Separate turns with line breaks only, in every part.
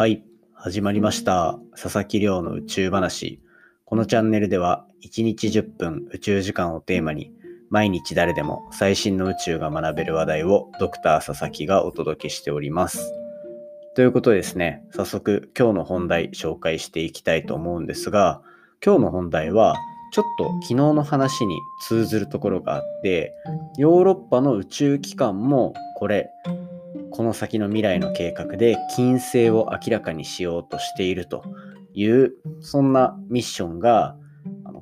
はい、始まりました。佐々木亮の宇宙話。このチャンネルでは1日10分宇宙時間をテーマに毎日誰でも最新の宇宙が学べる話題をドクター佐々木がお届けしております。ということでですね、早速今日の本題紹介していきたいと思うんですが、今日の本題はちょっと昨日の話に通ずるところがあって、ヨーロッパの宇宙機関もこれこの先の未来の計画で金星を明らかにしようとしているというそんなミッションが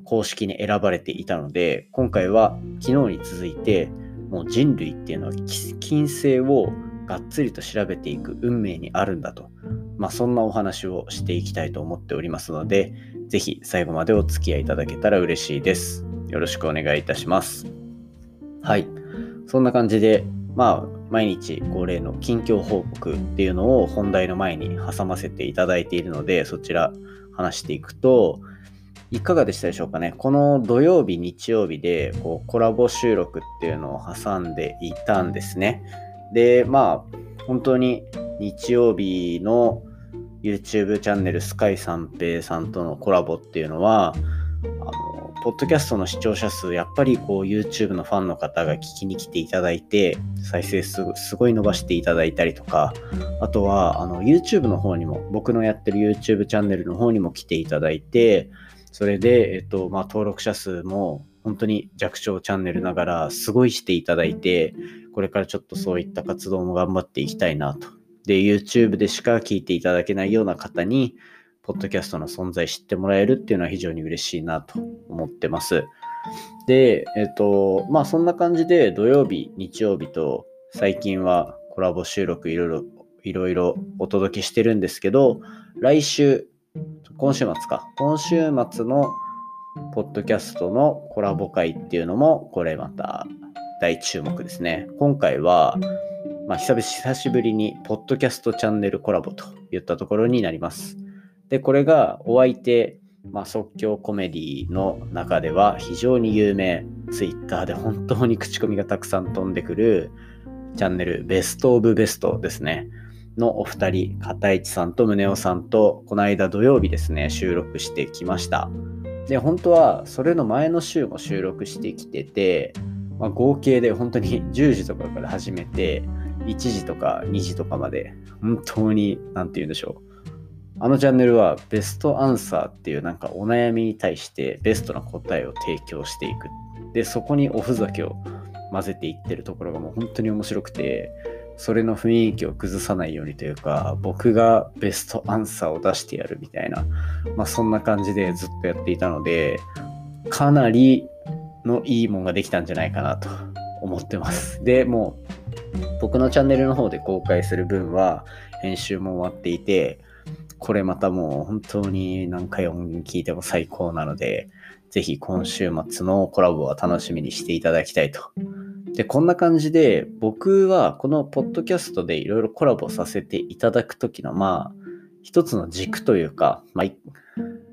公式に選ばれていたので今回は昨日に続いてもう人類っていうのは金星をがっつりと調べていく運命にあるんだと、まあ、そんなお話をしていきたいと思っておりますのでぜひ最後までお付き合いいただけたら嬉しいです。よろしくお願いいたします。はい。そんな感じでまあ毎日恒例の近況報告っていうのを本題の前に挟ませていただいているのでそちら話していくといかがでしたでしょうかね？この土曜日日曜日でこうコラボ収録っていうのを挟んでいたんですね。でまあ本当に日曜日の YouTube チャンネルスカイ三平さんとのコラボっていうのはあのポッドキャストの視聴者数、やっぱりこう YouTube のファンの方が聞きに来ていただいて、再生数すごい伸ばしていただいたりとか、あとはあの YouTube の方にも、僕のやってる YouTube チャンネルの方にも来ていただいて、それで、えっと、まあ、登録者数も本当に弱小チャンネルながらすごいしていただいて、これからちょっとそういった活動も頑張っていきたいなと。で、YouTube でしか聞いていただけないような方に、ポッドキャストの存在知ってもらえるっていうのは非常に嬉しいなと思ってます。で、えっ、と、まあそんな感じで土曜日、日曜日と最近はコラボ収録いろいろいろいろお届けしてるんですけど、来週、今週末か、今週末のポッドキャストのコラボ会っていうのも、これまた大注目ですね。今回は、まあ、久々久しぶりに、ポッドキャストチャンネルコラボといったところになります。で、これがお相手、まあ、即興コメディの中では非常に有名、ツイッターで本当に口コミがたくさん飛んでくるチャンネル、ベストオブベストですね。のお二人、片市さんと宗男さんと、この間土曜日ですね、収録してきました。で、本当はそれの前の週も収録してきてて、まあ、合計で本当に10時とかから始めて、1時とか2時とかまで、本当に、なんて言うんでしょう。あのチャンネルはベストアンサーっていうなんかお悩みに対してベストな答えを提供していく。で、そこにおふざけを混ぜていってるところがもう本当に面白くて、それの雰囲気を崩さないようにというか、僕がベストアンサーを出してやるみたいな、まあそんな感じでずっとやっていたので、かなりのいいもんができたんじゃないかなと思ってます。で、もう僕のチャンネルの方で公開する分は編集も終わっていて、これまたもう本当に何回音源聞いても最高なので、ぜひ今週末のコラボは楽しみにしていただきたいと。で、こんな感じで僕はこのポッドキャストでいろいろコラボさせていただくときのまあ一つの軸というか、まあ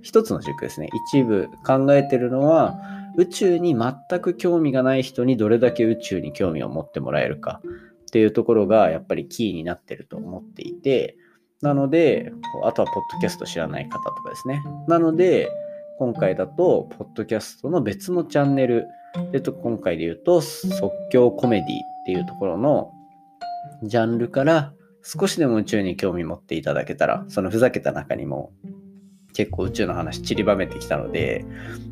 一つの軸ですね。一部考えてるのは宇宙に全く興味がない人にどれだけ宇宙に興味を持ってもらえるかっていうところがやっぱりキーになってると思っていて、なので、あとはポッドキャスト知らない方とかですね。なので、今回だと、ポッドキャストの別のチャンネル、でと今回で言うと、即興コメディっていうところのジャンルから少しでも宇宙に興味持っていただけたら、そのふざけた中にも結構宇宙の話散りばめてきたので、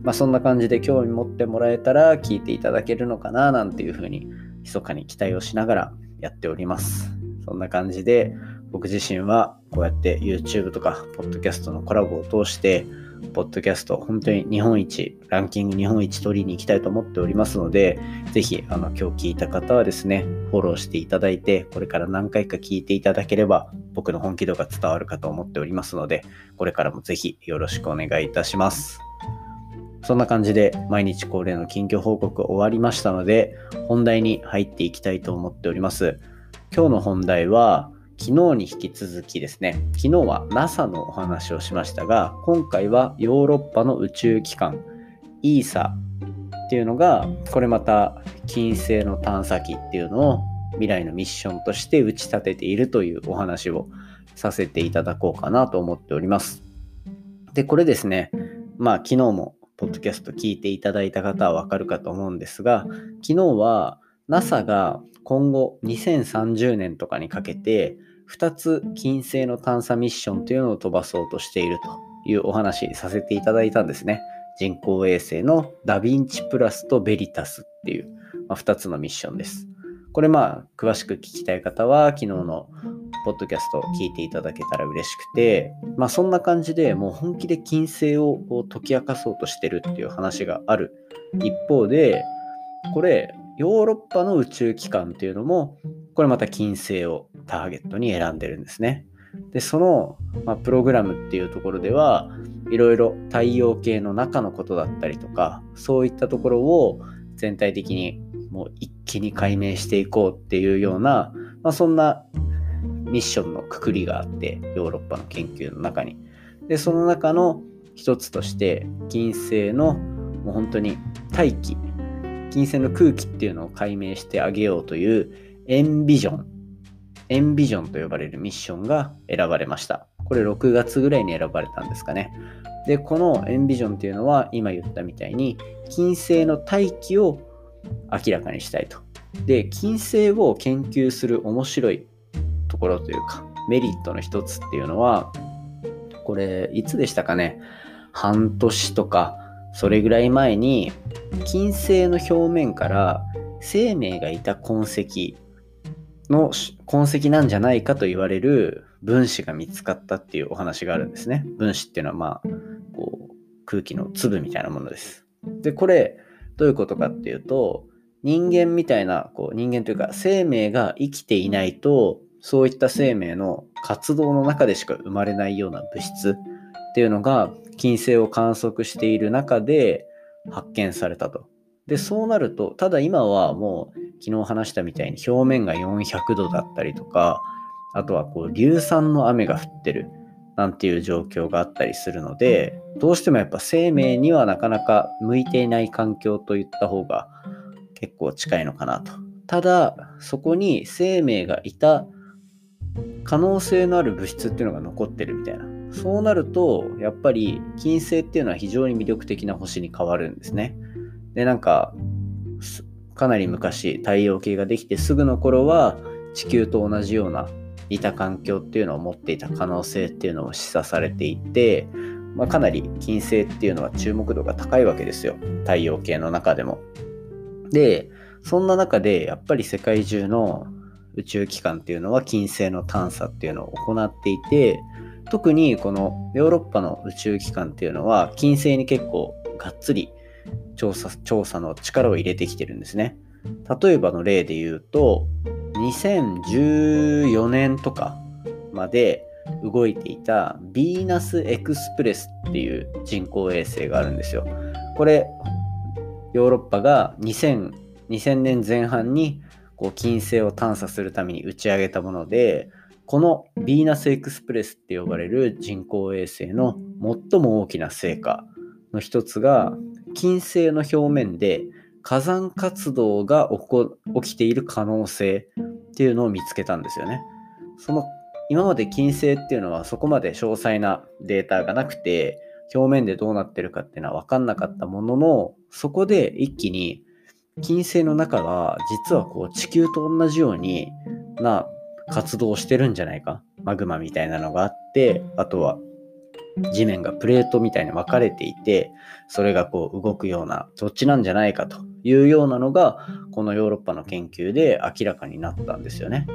まあそんな感じで興味持ってもらえたら聞いていただけるのかななんていうふうに密かに期待をしながらやっております。そんな感じで、僕自身はこうやって YouTube とか、ポッドキャストのコラボを通して、ポッドキャスト、本当に日本一、ランキング日本一取りに行きたいと思っておりますので、ぜひ、あの、今日聞いた方はですね、フォローしていただいて、これから何回か聞いていただければ、僕の本気度が伝わるかと思っておりますので、これからもぜひよろしくお願いいたします。そんな感じで毎日恒例の近況報告終わりましたので、本題に入っていきたいと思っております。今日の本題は、昨日に引き続きですね、昨日は NASA のお話をしましたが、今回はヨーロッパの宇宙機関 ESA っていうのが、これまた金星の探査機っていうのを未来のミッションとして打ち立てているというお話をさせていただこうかなと思っております。で、これですね、まあ昨日もポッドキャスト聞いていただいた方はわかるかと思うんですが、昨日は NASA が今後2030年とかにかけて2つ金星の探査ミッションというのを飛ばそうとしているというお話させていただいたんですね。人工衛星のダヴィンチプラスとベリタスっていう、まあ、2つのミッションです。これまあ詳しく聞きたい方は昨日のポッドキャストを聞いていただけたら嬉しくて、まあそんな感じでもう本気で金星を解き明かそうとしてるっていう話がある一方で、これヨーロッパの宇宙機関っていうのも、これまた金星をターゲットに選んでるんですね。で、その、まあ、プログラムっていうところでは、いろいろ太陽系の中のことだったりとか、そういったところを全体的にもう一気に解明していこうっていうような、まあ、そんなミッションのくくりがあって、ヨーロッパの研究の中に。で、その中の一つとして、金星のもう本当に大気、金星の空気っていうのを解明してあげようというエンビジョン、エンビジョンと呼ばれるミッションが選ばれました。これ6月ぐらいに選ばれたんですかね。で、このエンビジョンっていうのは今言ったみたいに金星の大気を明らかにしたいと。で、金星を研究する面白いところというかメリットの一つっていうのはこれいつでしたかね半年とかそれぐらい前に金星の表面から生命がいた痕跡の痕跡なんじゃないかと言われる分子が見つかったっていうお話があるんですね。分子っていうのはまあこう空気の粒みたいなものです。でこれどういうことかっていうと人間みたいなこう人間というか生命が生きていないとそういった生命の活動の中でしか生まれないような物質っていうのが金星を観測している中で発見されたと。で、そうなると、ただ今はもう昨日話したみたいに表面が400度だったりとか、あとはこう硫酸の雨が降ってるなんていう状況があったりするので、どうしてもやっぱ生命にはなかなか向いていない環境といった方が結構近いのかなと。ただ、そこに生命がいた可能性のある物質っていうのが残ってるみたいな。そうなると、やっぱり金星っていうのは非常に魅力的な星に変わるんですね。で、なんか、かなり昔、太陽系ができてすぐの頃は、地球と同じような似た環境っていうのを持っていた可能性っていうのを示唆されていて、まあ、かなり金星っていうのは注目度が高いわけですよ。太陽系の中でも。で、そんな中でやっぱり世界中の宇宙機関っていうのは金星の探査っていうのを行っていて特にこのヨーロッパの宇宙機関っていうのは金星に結構がっつり調査調査の力を入れてきてるんですね。例えばの例で言うと2014年とかまで動いていたヴィーナスエクスプレスっていう人工衛星があるんですよ。これヨーロッパが2000 2000年前半にこう金星を探査するために打ち上げたもので、このヴィーナスエクスプレスって呼ばれる人工衛星の最も大きな成果の一つが、金星の表面で火山活動が起きている可能性っていうのを見つけたんですよね。その今まで金星っていうのはそこまで詳細なデータがなくて表面でどうなってるかっていうのは分かんなかったもののそこで一気に金星の中が実はこう地球と同じようにな活動をしてるんじゃないか？マグマみたいなのがあってあとは地面がプレートみたいに分かれていてそれがこう動くようなそっちなんじゃないかというようなのがこのヨーロッパの研究で明らかになったんですよね。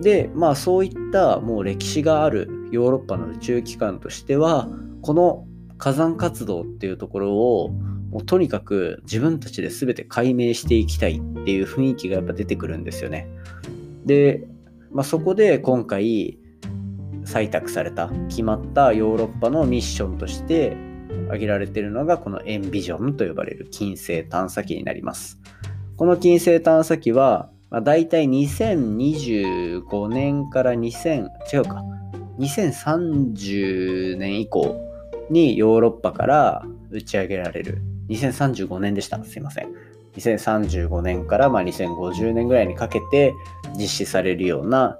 でまあそういったもう歴史があるヨーロッパの宇宙機関としてはこの火山活動っていうところをもうとにかく自分たちで全て解明していきたいっていう雰囲気がやっぱ出てくるんですよね。で、まあ、そこで今回採択された決まったヨーロッパのミッションとして挙げられているのがこのエンビジョンと呼ばれる金星探査機になります。この金星探査機は、まあ、大体2025年から2000違うか2030年以降にヨーロッパから打ち上げられる2035年でした。すいません。2035年からまあ2050年ぐらいにかけて実施されるような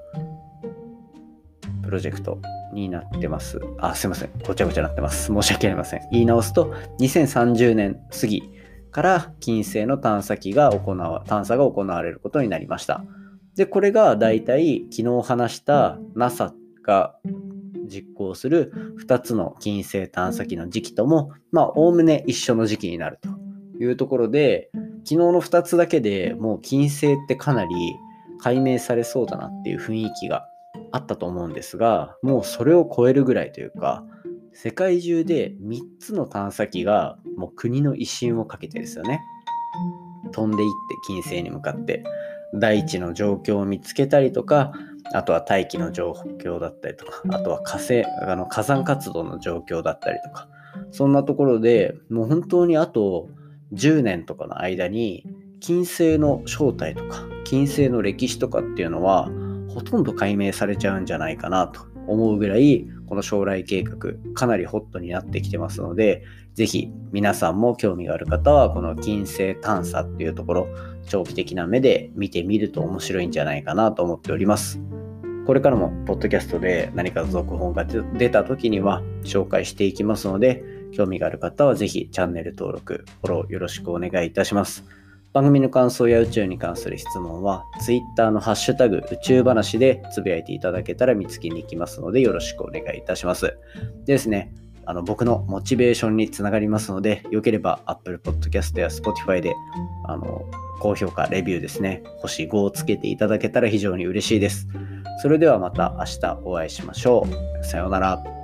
プロジェクトになってます。あ、すいません。ごちゃごちゃなってます。申し訳ありません。言い直すと、2030年過ぎから金星の探査機が行わ、探査が行われることになりました。で、これがだいたい昨日話した NASA が実行する2つの金星探査機の時期とも、まあ、おおむね一緒の時期になるというところで、昨日の2つだけでもう金星ってかなり解明されそうだなっていう雰囲気があったと思うんですが、もうそれを超えるぐらいというか、世界中で3つの探査機がもう国の威信をかけてですよね。飛んでいって金星に向かって。大地の状況を見つけたりとか、あとは大気の状況だったりとか、あとは火星、あの火山活動の状況だったりとか、そんなところでもう本当にあと10年とかの間に金星の正体とか金星の歴史とかっていうのはほとんど解明されちゃうんじゃないかなと思うぐらいこの将来計画かなりホットになってきてますのでぜひ皆さんも興味がある方はこの金星探査っていうところ長期的な目で見てみると面白いんじゃないかなと思っております。これからもポッドキャストで何か続報が出た時には紹介していきますので興味がある方はぜひチャンネル登録、フォローよろしくお願いいたします。番組の感想や宇宙に関する質問は Twitter のハッシュタグ宇宙話でつぶやいていただけたら見つけに行きますのでよろしくお願いいたします。でですね、あの僕のモチベーションにつながりますので、よければ Apple Podcast や Spotify であの高評価、レビューですね、星5をつけていただけたら非常に嬉しいです。それではまた明日お会いしましょう。さようなら。